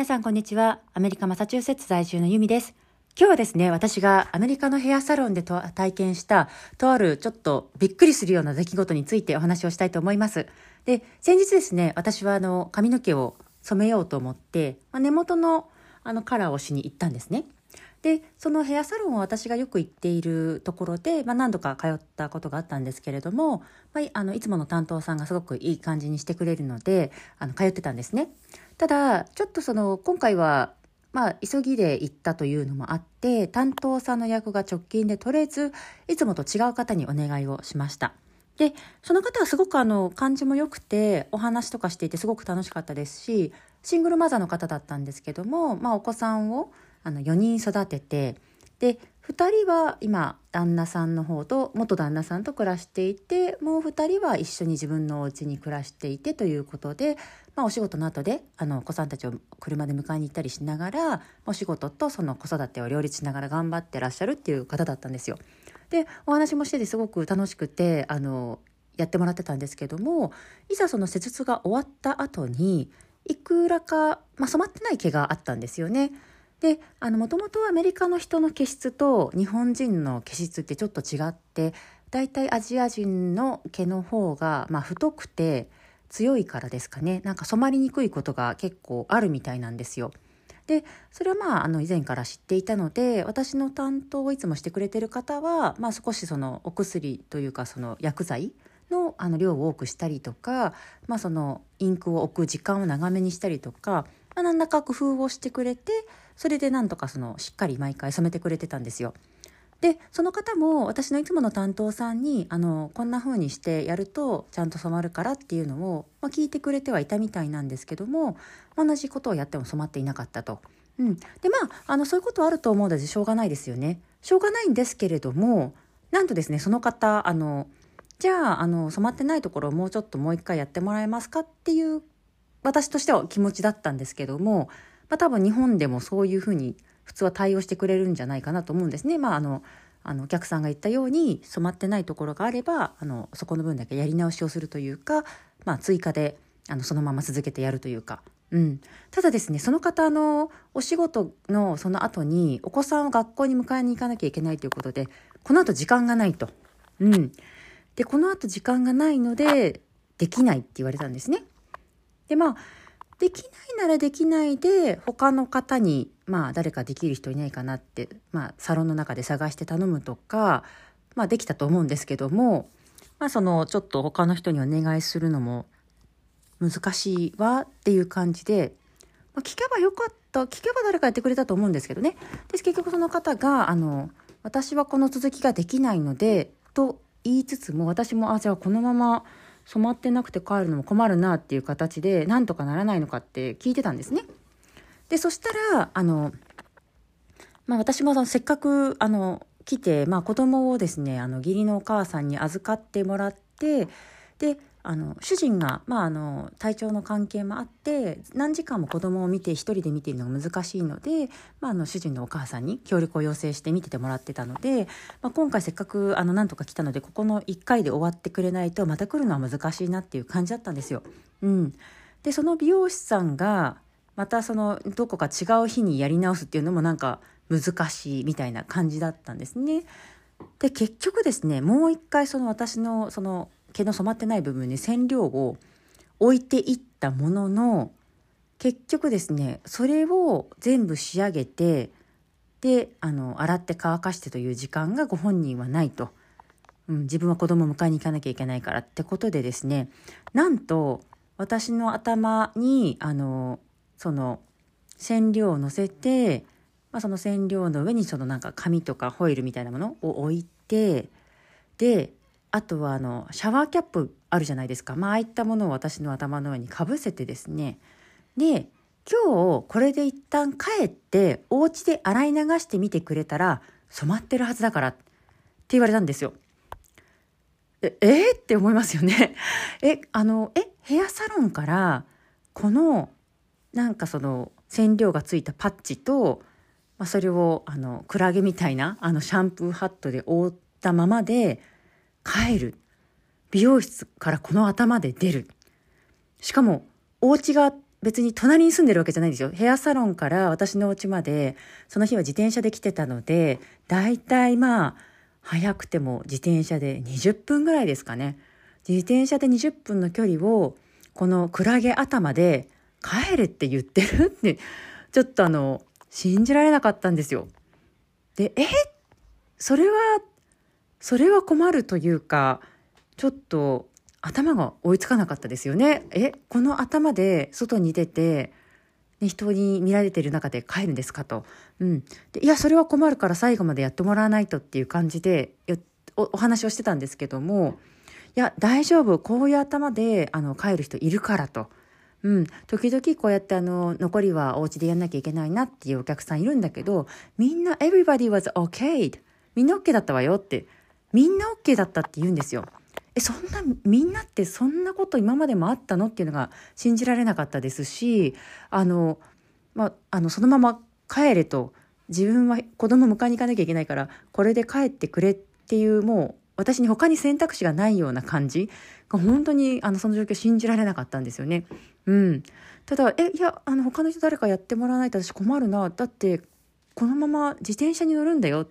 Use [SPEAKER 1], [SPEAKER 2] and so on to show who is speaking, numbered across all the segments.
[SPEAKER 1] 皆さんこんにちは。アメリカマサチューセッツ在住のユミです。今日はですね、私がアメリカのヘアサロンで体験した、とあるちょっとびっくりするような出来事についてお話をしたいと思います。で、先日ですね、私はあの、髪の毛を染めようと思って、まあ、根元のあのカラーをしに行ったんですね。で、そのヘアサロンを私がよく行っているところで、まあ、何度か通ったことがあったんですけれども、まあ、あのいつもの担当さんがすごくいい感じにしてくれるので、あの通ってたんですね。ただ、ちょっとその、今回は、まあ、急ぎで行ったというのもあって、担当さんの役が直近で取れず、いつもと違う方にお願いをしました。で、その方はすごくあの、感じも良くて、お話とかしていてすごく楽しかったですし、シングルマザーの方だったんですけども、まあ、お子さんを、あの4人育ててで2人は今旦那さんの方と元旦那さんと暮らしていてもう2人は一緒に自分のお家に暮らしていてということで、まあ、お仕事の後であのお子さんたちを車で迎えに行ったりしながらお仕事とその子育てを両立しながら頑張ってらっしゃるっていう方だったんですよ。でお話もしててすごく楽しくてあのやってもらってたんですけどもいざその施術が終わった後にいくらか、まあ、染まってない毛があったんですよね。でもともとアメリカの人の毛質と日本人の毛質ってちょっと違ってだいたいアジア人の毛の方が、まあ、太くて強いからですかねなんか染まりにくいことが結構あるみたいなんですよ。でそれはまああの以前から知っていたので私の担当をいつもしてくれてる方は、まあ、少しそのお薬というかその薬剤のあの量を多くしたりとか、まあ、そのインクを置く時間を長めにしたりとかまあ、何らか工夫をしてくれてそれでなんとかそのしっかり毎回染めてくれてたんですよ。でその方も私のいつもの担当さんにあのこんな風にしてやるとちゃんと染まるからっていうのを、まあ、聞いてくれてはいたみたいなんですけども同じことをやっても染まっていなかったと。うん、でまああのそういうことはあると思うのでしょうがないですよね。しょうがないんですけれどもなんとですねその方あのじゃああの染まってないところをもうちょっともう一回やってもらえますかっていう私としては気持ちだったんですけども、まあ、多分日本でもそういうふうに普通は対応してくれるんじゃないかなと思うんですね。まあ、あのあのお客さんが言ったように染まってないところがあればあのそこの分だけやり直しをするというか、まあ、追加であのそのまま続けてやるというか、うん、ただですねその方のお仕事のその後にお子さんを学校に迎えに行かなきゃいけないということでこの後時間がないと。うん、でこの後時間がないのでできないって言われたんですね。でまあできないならできないで他の方にまあ誰かできる人いないかなって、まあ、サロンの中で探して頼むとか、まあ、できたと思うんですけども、まあ、そのちょっと他の人にお願いするのも難しいわっていう感じで、まあ、聞けばよかった聞けば誰かやってくれたと思うんですけどね。で結局その方があの「私はこの続きができないので」と言いつつも私もあじゃあこのまま染まってなくて帰るのも困るなっていう形でなんとかならないのかって聞いてたんですね。でそしたらあの、まあ、私もせっかくあの来て、まあ、子供をですねあの義理のお母さんに預かってもらってであの主人が、まあ、あの体調の関係もあって何時間も子供を見て一人で見ているのが難しいので、まあ、あの主人のお母さんに協力を要請して見ててもらってたので、まあ、今回せっかくあのなんとか来たのでここの1回で終わってくれないとまた来るのは難しいなっていう感じだったんですよ。うん、でその美容師さんがまたそのどこか違う日にやり直すっていうのもなんか難しいみたいな感じだったんですね。で結局ですねもう一回その私のその毛の染まってない部分に染料を置いていったものの結局ですねそれを全部仕上げてであの洗って乾かしてという時間がご本人はないと、うん、自分は子供を迎えに行かなきゃいけないからってことでですねなんと私の頭にあのその染料をのせて、まあ、その染料の上にそのなんか紙とかホイルみたいなものを置いてであとはあのシャワーキャップあるじゃないですか、まああいったものを私の頭の上にかぶせてですねで今日これで一旦帰ってお家で洗い流してみてくれたら染まってるはずだからって言われたんですよ。ええ？ー、って思いますよね。えあのえヘアサロンからこのなんかその染料がついたパッチと、まあ、それをあのクラゲみたいなあのシャンプーハットで覆ったままで帰る。美容室からこの頭で出る。しかも、お家が別に隣に住んでるわけじゃないんですよ。ヘアサロンから私のお家まで、その日は自転車で来てたので、だいたいまあ、早くても自転車で20分ぐらいですかね。自転車で20分の距離を、このクラゲ頭で帰れって言ってるって、ちょっとあの、信じられなかったんですよ。で、え？それは、それは困るというか、ちょっと頭が追いつかなかったですよね。え、この頭で外に出て、人に見られてる中で帰るんですかと。うん。でいや、それは困るから最後までやってもらわないとっていう感じでおお話をしてたんですけども、いや、大丈夫。こういう頭であの帰る人いるからと。うん。時々こうやってあの、残りはお家でやんなきゃいけないなっていうお客さんいるんだけど、みんな everybody was okay. みんな OK だったわよって。みんな OK だったって言うんですよ。えそんなみんなってそんなこと今までもあったのっていうのが信じられなかったですしあの,、まあ、あのそのまま帰れと。自分は子供迎えに行かなきゃいけないからこれで帰ってくれっていうもう私に他に選択肢がないような感じ。が本当にあのその状況信じられなかったんですよね。うん、ただえいやあの他の人誰かやってもらわないと私困るな。だってこのまま自転車に乗るんだよ。っ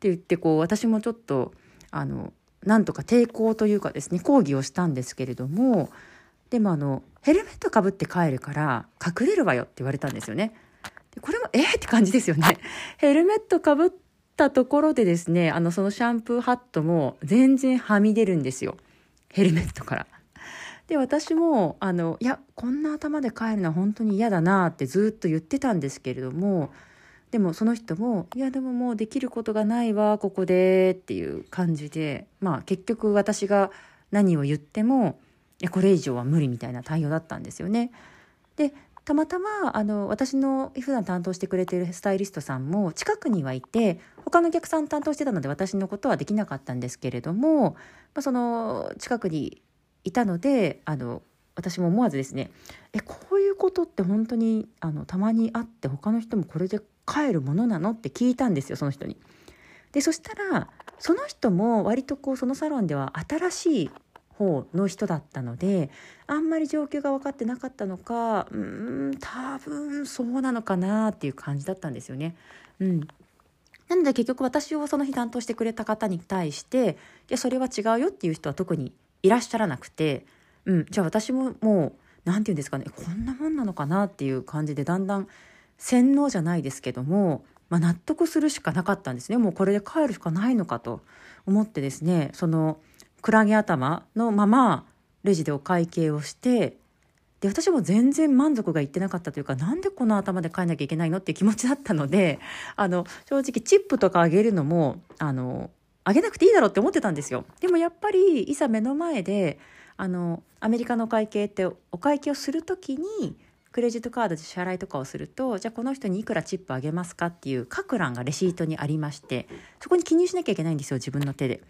[SPEAKER 1] て言ってこう私もちょっとあのなんとか抵抗というかですね抗議をしたんですけれどもでもあのヘルメットかぶって帰るから隠れるわよって言われたんですよね。でこれもえー、って感じですよね。ヘルメットかぶったところでですねあのそのシャンプーハットも全然はみ出るんですよヘルメットから。で私もあのいやこんな頭で帰るのは本当に嫌だなってずっと言ってたんですけれどもでもその人も「いやでももうできることがないわここで」っていう感じでまあ結局私が何を言ってもいやこれ以上は無理みたいな対応だったんですよね。でたまたまあの私の普段担当してくれてるスタイリストさんも近くにはいて他のお客さん担当してたので私のことはできなかったんですけれども、まあ、その近くにいたのであの私も思わずですねえこういうことって本当にあのたまにあって他の人もこれで帰るものなの？って聞いたんですよその人に。でそしたらその人も割とこうそのサロンでは新しい方の人だったのであんまり状況が分かってなかったのかうん多分そうなのかなっていう感じだったんですよね。うん、なので結局私をその日担当してくれた方に対していやそれは違うよっていう人は特にいらっしゃらなくて、うん、じゃあ私ももう何て言うんですかねこんなもんなのかなっていう感じでだんだん洗脳じゃないですけども、まあ、納得するしかなかったんですねもうこれで帰るしかないのかと思ってですねそのクラゲ頭のままレジでお会計をしてで私も全然満足がいってなかったというかなんでこの頭で帰んなきゃいけないのっていう気持ちだったので あの正直チップとかあげるのもあのあげなくていいだろうって思ってたんですよ。でもやっぱりいざ目の前であのアメリカの会計ってお会計をする時にクレジットカードで支払いとかをするとじゃあこの人にいくらチップあげますかっていう各欄がレシートにありましてそこに記入しなきゃいけないんですよ自分の手で。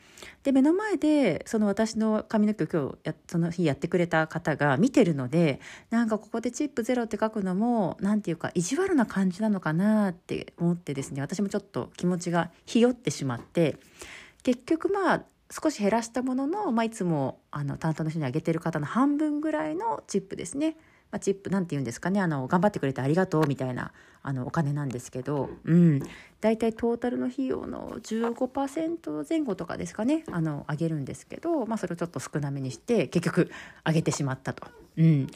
[SPEAKER 1] で目の前でその私の髪の毛を今日やその日やってくれた方が見てるのでなんかここでチップゼロって書くのも何て言うか意地悪な感じなのかなって思ってですね私もちょっと気持ちがひよってしまって結局まあ少し減らしたものの、まあ、いつもあの担当の人にあげてる方の半分ぐらいのチップですね。まあ、チップなんて言うんですかね。あの頑張ってくれてありがとうみたいなあのお金なんですけど、うん、大体トータルの費用の15%前後とかですかね。あの上げるんですけど、まあ、それをちょっと少なめにして結局上げてしまったと。うん。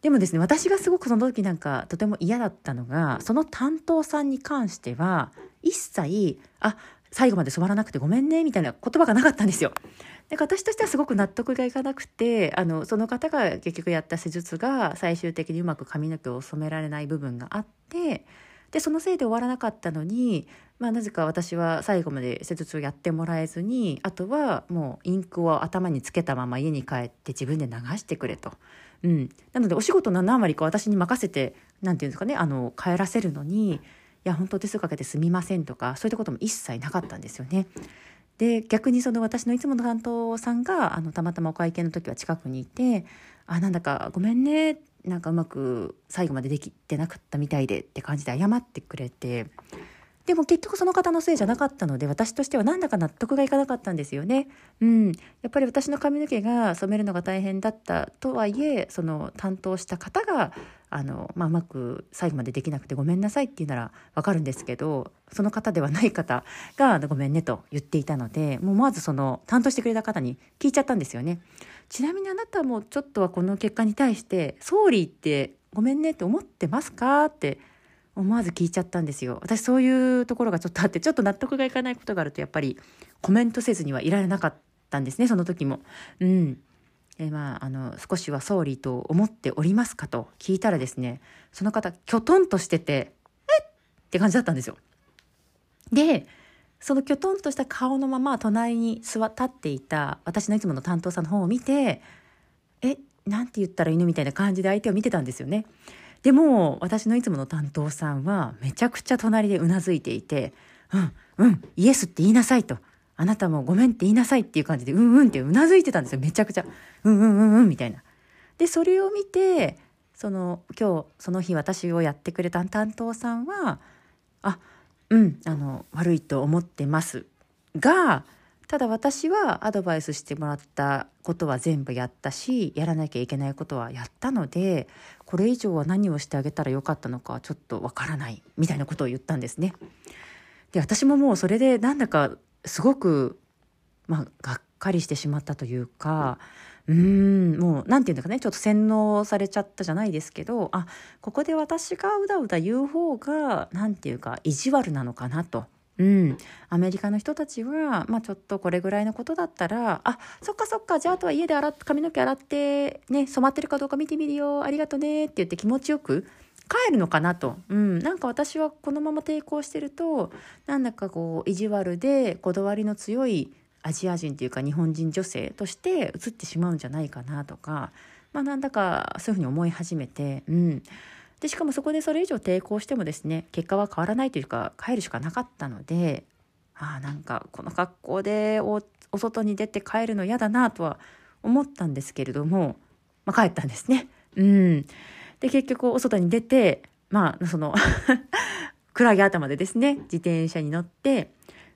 [SPEAKER 1] でもですね私がすごくその時なんかとても嫌だったのがその担当さんに関しては一切「あ最後まで染まらなくてごめんね」みたいな言葉がなかったんですよ。で私としてはすごく納得がいかなくてあのその方が結局やった施術が最終的にうまく髪の毛を染められない部分があってでそのせいで終わらなかったのに、まあ、なぜか私は最後まで施術をやってもらえずにあとはもうインクを頭につけたまま家に帰って自分で流してくれと。うん、なのでお仕事の何割か私に任せて何て言うんですかねあの帰らせるのにや本当手数かけてすみませんとかそういったことも一切なかったんですよね。で逆にその私のいつもの担当さんがあのたまたまお会計の時は近くにいて「あなんだかごめんねなんかうまく最後までできてなかったみたいで」って感じで謝ってくれてでも結局その方のせいじゃなかったので私としてはなんだか納得がいかなかったんですよね。うん、やっぱり私の髪の毛が染めるのが大変だったとはいえその担当した方があの、まあ、うまく最後までできなくてごめんなさいって言うならわかるんですけどその方ではない方がごめんねと言っていたのでもうまずその担当してくれた方に聞いちゃったんですよね。ちなみにあなたもちょっとはこの結果に対して「総理ってごめんねって思ってますか?」って思わず聞いちゃったんですよ。私そういうところがちょっとあって、ちょっと納得がいかないことがあると、やっぱりコメントせずにはいられなかったんですね、その時も。うん。えまあ、あの、少しは総理と思っておりますかと聞いたらですね、その方、きょとんとしてて、えっ？って感じだったんですよ。で、そのきょとんとした顔のまま隣に座立っていた私のいつもの担当さんの方を見て、え、なんて言ったらいいの？みたいな感じで相手を見てたんですよね。でも私のいつもの担当さんはめちゃくちゃ隣でうなずいていて「うんうんイエスって言いなさい」と「あなたもごめんって言いなさい」っていう感じで「うんうん」ってうなずいてたんですよ。めちゃくちゃ「うんうんうんうん」みたいな。でそれを見てその今日その日私をやってくれた担当さんは「あうんあの悪いと思ってます」がただ私はアドバイスしてもらったことは全部やったしやらなきゃいけないことはやったのでこれ以上は何をしてあげたらよかったのかちょっとわからないみたいなことを言ったんですね。で私ももうそれでなんだかすごくまあがっかりしてしまったというかうんもう何て言うんだかねちょっと洗脳されちゃったじゃないですけどあここで私がうだうだ言う方が何て言うか意地悪なのかなと。うん、アメリカの人たちは、まあ、ちょっとこれぐらいのことだったらあそっかそっかじゃああとは家で洗っ髪の毛洗ってね染まってるかどうか見てみるよ。ありがとねって言って気持ちよく帰るのかなと、うん、なんか私はこのまま抵抗してるとなんだかこう意地悪でこだわりの強いアジア人っていうか日本人女性として映ってしまうんじゃないかなとか、まあ、なんだかそういうふうに思い始めて、うん、でしかもそこでそれ以上抵抗してもですね結果は変わらないというか帰るしかなかったのでああなんかこの格好でお外に出て帰るの嫌だなとは思ったんですけれども、まあ、帰ったんですね。うん、で結局お外に出てまあそのクラゲ頭でですね自転車に乗って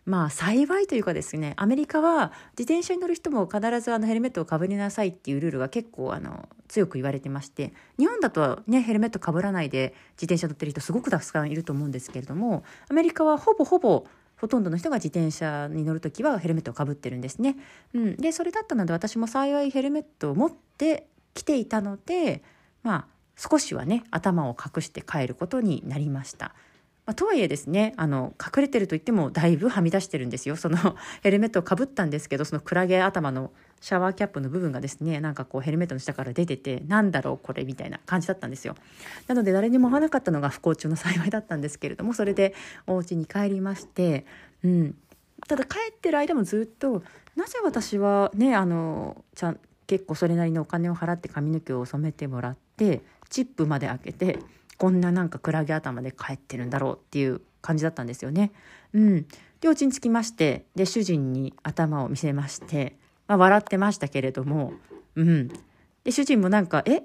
[SPEAKER 1] まあ幸いというかですねアメリカは自転車に乗る人も必ずあのヘルメットをかぶりなさいっていうルールが結構あの強く言われてまして日本だとねヘルメットかぶらないで自転車乗ってる人すごくたくさんいると思うんですけれどもアメリカはほぼほぼほとんどの人が自転車に乗る時はヘルメットをかぶってるんですね。うん、でそれだったので私も幸いヘルメットを持ってきていたのでまあ少しはね頭を隠して帰ることになりました。まあ、とはいえですねあの隠れてると言ってもだいぶはみ出してるんですよ。その ヘルメットをかぶったんですけどそのクラゲ頭のシャワーキャップの部分がですねなんかこうヘルメットの下から出ててなんだろうこれみたいな感じだったんですよ。なので誰にも会わなかったのが不幸中の幸いだったんですけれどもそれでお家に帰りましてうん。ただ帰ってる間もずっとなぜ私はねあのちゃん結構それなりのお金を払って髪の毛を染めてもらってチップまで開けてこんななんかクラゲ頭で帰ってるんだろうっていう感じだったんですよね。うん。で、お家に着きまして、で、主人に頭を見せまして、まあ、笑ってましたけれども、うん。で、主人もなんか、え？い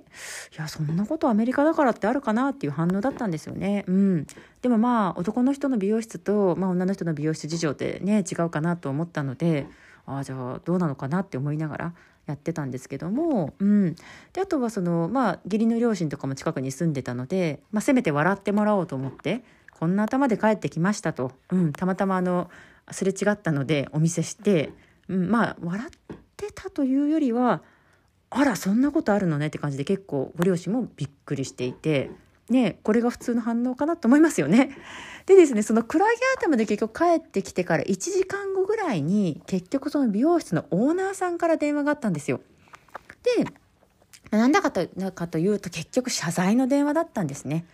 [SPEAKER 1] や、そんなことアメリカだからってあるかなっていう反応だったんですよね。うん。でもまあ、男の人の美容室と、まあ、女の人の美容室事情ってね、違うかなと思ったので、ああ、じゃあどうなのかなって思いながら、やってたんですけども、うん、であとはそのまあ義理の両親とかも近くに住んでたので、まあ、せめて笑ってもらおうと思ってこんな頭で帰ってきましたと、うん、たまたまあのすれ違ったのでお見せして、うん、まあ笑ってたというよりはあらそんなことあるのねって感じで結構ご両親もびっくりしていて。ね、これが普通の反応かなと思いますよね。でですね、そのクラゲ頭で結局帰ってきてから1時間後ぐらいに結局その美容室のオーナーさんから電話があったんですよ。で、なんだかとかというと結局謝罪の電話だったんですね。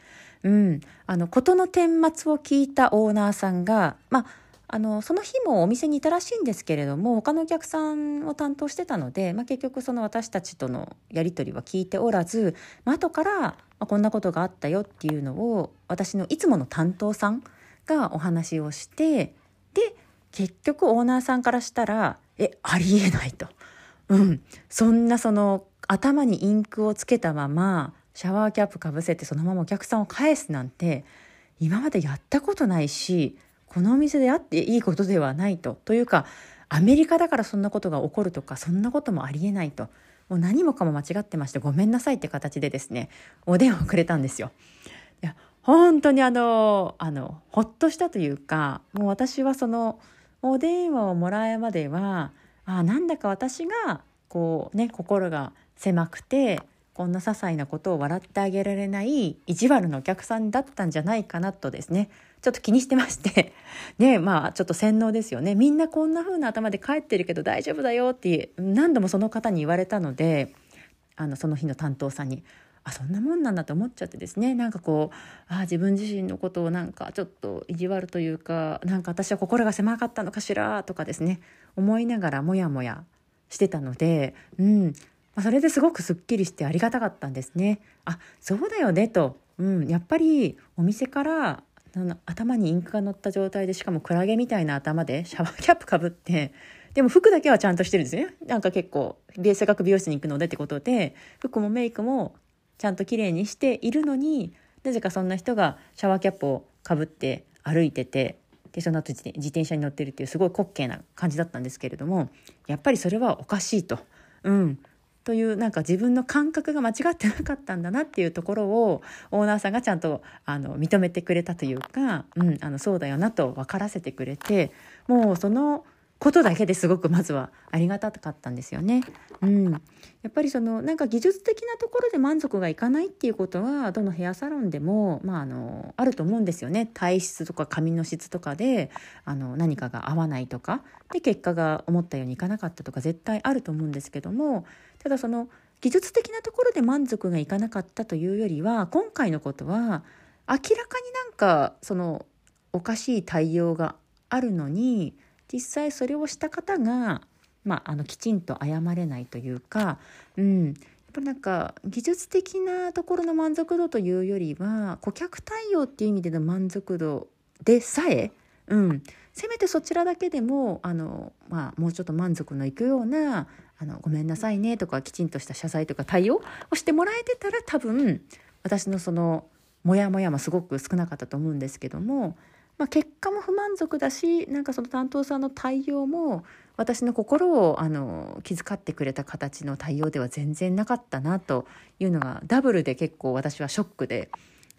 [SPEAKER 1] うん。あの、事の顛末を聞いたオーナーさんが、まあ、あのその日もお店にいたらしいんですけれども他のお客さんを担当してたので、まあ、結局その私たちとのやり取りは聞いておらず、まあ後から、まあ、こんなことがあったよっていうのを私のいつもの担当さんがお話をしてで結局オーナーさんからしたら「えありえない」と。うん、そんなその頭にインクをつけたままシャワーキャップかぶせてそのままお客さんを返すなんて今までやったことないしこのお店であっていいことではないと。というかアメリカだからそんなことが起こるとかそんなこともありえないと。もう何もかも間違ってましてごめんなさいって形でですねお電話をくれたんですよ。いや本当にあのあのほっとしたというかもう私はそのお電話をもらうまではあなんだか私がこうね心が狭くてこんな些細なことを笑ってあげられない意地悪なお客さんだったんじゃないかなとですね。ちょっと気にしてまして。ねまあちょっと洗脳ですよね。みんなこんな風な頭で帰ってるけど大丈夫だよって何度もその方に言われたのであのその日の担当さんにあそんなもんなんだと思っちゃってですね。なんかこうあ自分自身のことをなんかちょっと意地悪というかなんか私は心が狭かったのかしらとかですね。思いながらモヤモヤしてたので、うん。まあ、それですごくすっきりしてありがたかったんですね。あそうだよねと、うん、やっぱりお店から頭にインクが乗った状態でしかもクラゲみたいな頭でシャワーキャップかぶってでも服だけはちゃんとしてるんですねなんか結構美容学美容室に行くのでってことで服もメイクもちゃんと綺麗にしているのになぜかそんな人がシャワーキャップをかぶって歩いててでその後自転車に乗ってるっていうすごい滑稽な感じだったんですけれどもやっぱりそれはおかしいと。うんというなんか自分の感覚が間違ってなかったんだなっていうところをオーナーさんがちゃんとあの認めてくれたというか、うん、あのそうだよなと分からせてくれてもうそのことだけですごくまずはありがたかったんですよね。うん、やっぱりそのなんか技術的なところで満足がいかないっていうことはどのヘアサロンでも、まあ、あのあると思うんですよね体質とか髪の質とかであの何かが合わないとかで結果が思ったようにいかなかったとか絶対あると思うんですけどもただその技術的なところで満足がいかなかったというよりは今回のことは明らかになんかそのおかしい対応があるのに実際それをした方が、まあ、あのきちんと謝れないというか、うん、やっぱなんか技術的なところの満足度というよりは顧客対応っていう意味での満足度でさえ、うん、せめてそちらだけでもあの、まあ、もうちょっと満足のいくようなあのごめんなさいねとかきちんとした謝罪とか対応をしてもらえてたら多分私のそのモヤモヤもすごく少なかったと思うんですけどもまあ、結果も不満足だしなんかその担当さんの対応も私の心をあの気遣ってくれた形の対応では全然なかったなというのがダブルで結構私はショックで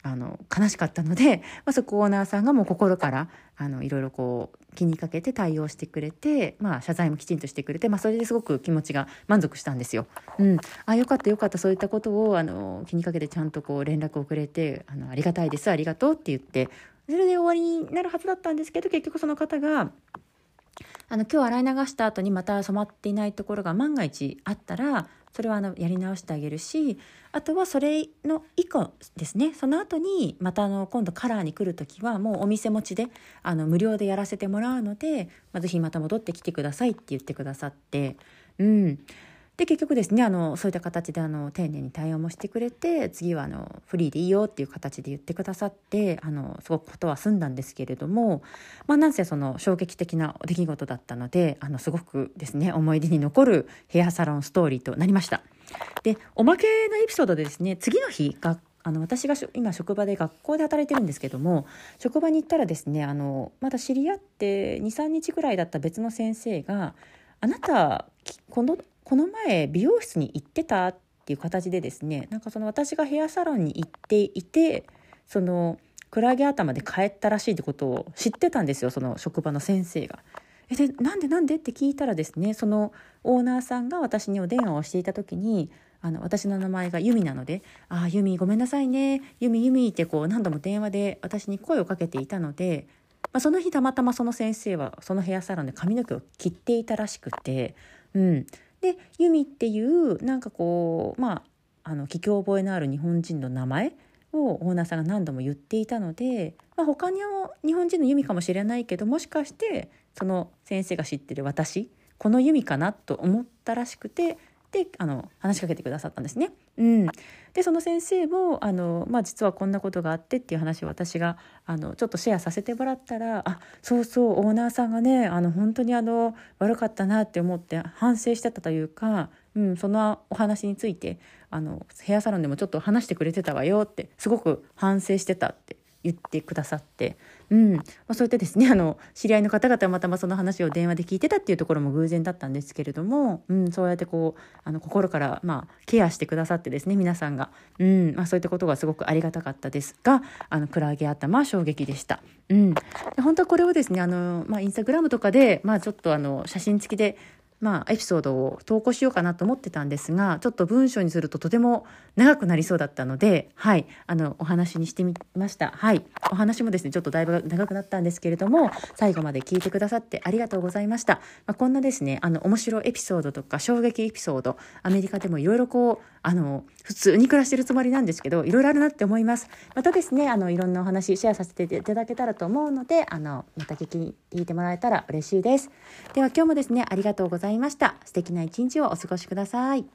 [SPEAKER 1] あの悲しかったので、まあ、そこオーナーさんがもう心からあのいろいろこう気にかけて対応してくれて、まあ、謝罪もきちんとしてくれて、まあ、それですごく気持ちが満足したんですよ。うん、あよかったよかったそういったことをあの気にかけてちゃんとこう連絡をくれてあのありがたいですありがとうって言ってそれで終わりになるはずだったんですけど結局その方があの今日洗い流した後にまた染まっていないところが万が一あったらそれはあのやり直してあげるしあとはそれの以降ですね。その後にまたあの今度カラーに来る時はもうお店持ちであの無料でやらせてもらうので、まあ、ぜひまた戻ってきてくださいって言ってくださって。うん。で結局ですねあのそういった形であの丁寧に対応もしてくれて次はあのフリーでいいよっていう形で言ってくださってあのすごくことは済んだんですけれども、まあ、なんせその衝撃的な出来事だったのであのすごくですね思い出に残るヘアサロンストーリーとなりました。でおまけのエピソードでですね次の日あの私が今職場で学校で働いてるんですけども職場に行ったらですねあのまだ知り合って23日ぐらいだった別の先生が「あなたこのこの前美容室に行ってたっていう形でですねなんかその私がヘアサロンに行っていてそのクラゲ頭で帰ったらしいってことを知ってたんですよその職場の先生が。えでなんでなんでって聞いたらですねそのオーナーさんが私にお電話をしていた時にあの私の名前がユミなので「ああユミごめんなさいねユミユミ」ってこう何度も電話で私に声をかけていたので、まあ、その日たまたまその先生はそのヘアサロンで髪の毛を切っていたらしくて、うん、で由美っていうなんかこうまああの聞き覚えのある日本人の名前をオーナーさんが何度も言っていたので、まあ、他にも日本人の由美かもしれないけどもしかしてその先生が知ってる私この由美かなと思ったらしくてであの話しかけてくださったんですね。うん、でその先生もあの、まあ、実はこんなことがあってっていう話を私があのちょっとシェアさせてもらったら「あそうそうオーナーさんがねあの本当にあの悪かったな」って思って反省してたというか、うん、そのお話についてあのヘアサロンでもちょっと話してくれてたわよってすごく反省してたって言ってくださってうん。まあ、そうやってですね、あの、知り合いの方々はまたまその話を電話で聞いてたっていうところも偶然だったんですけれども、うん、そうやってこう、あの、心から、まあ、ケアしてくださってですね、皆さんが。うん、まあ、そういったことがすごくありがたかったですが、あの、クラゲ頭衝撃でした。うん。で本当はこれをですね、あの、まあ、インスタグラムとかで、まあ、ちょっとあの、写真付きで、まあ、エピソードを投稿しようかなと思ってたんですが、ちょっと文章にするととても長くなりそうだったので、はい、あの、お話にしてみました。はい。お話もですね、ちょっとだいぶ長くなったんですけれども、最後まで聞いてくださってありがとうございました。まあ、こんなですね、あの、面白いエピソードとか、衝撃エピソード、アメリカでもいろいろこう、あの、普通に暮らしてるつもりなんですけど、いろいろあるなって思います。またですね、あの、いろんなお話シェアさせていただけたらと思うので、あの、また聞き、聞いてもらえたら嬉しいです。では今日もですね、ありがとうござございました。素敵な一日をお過ごしください。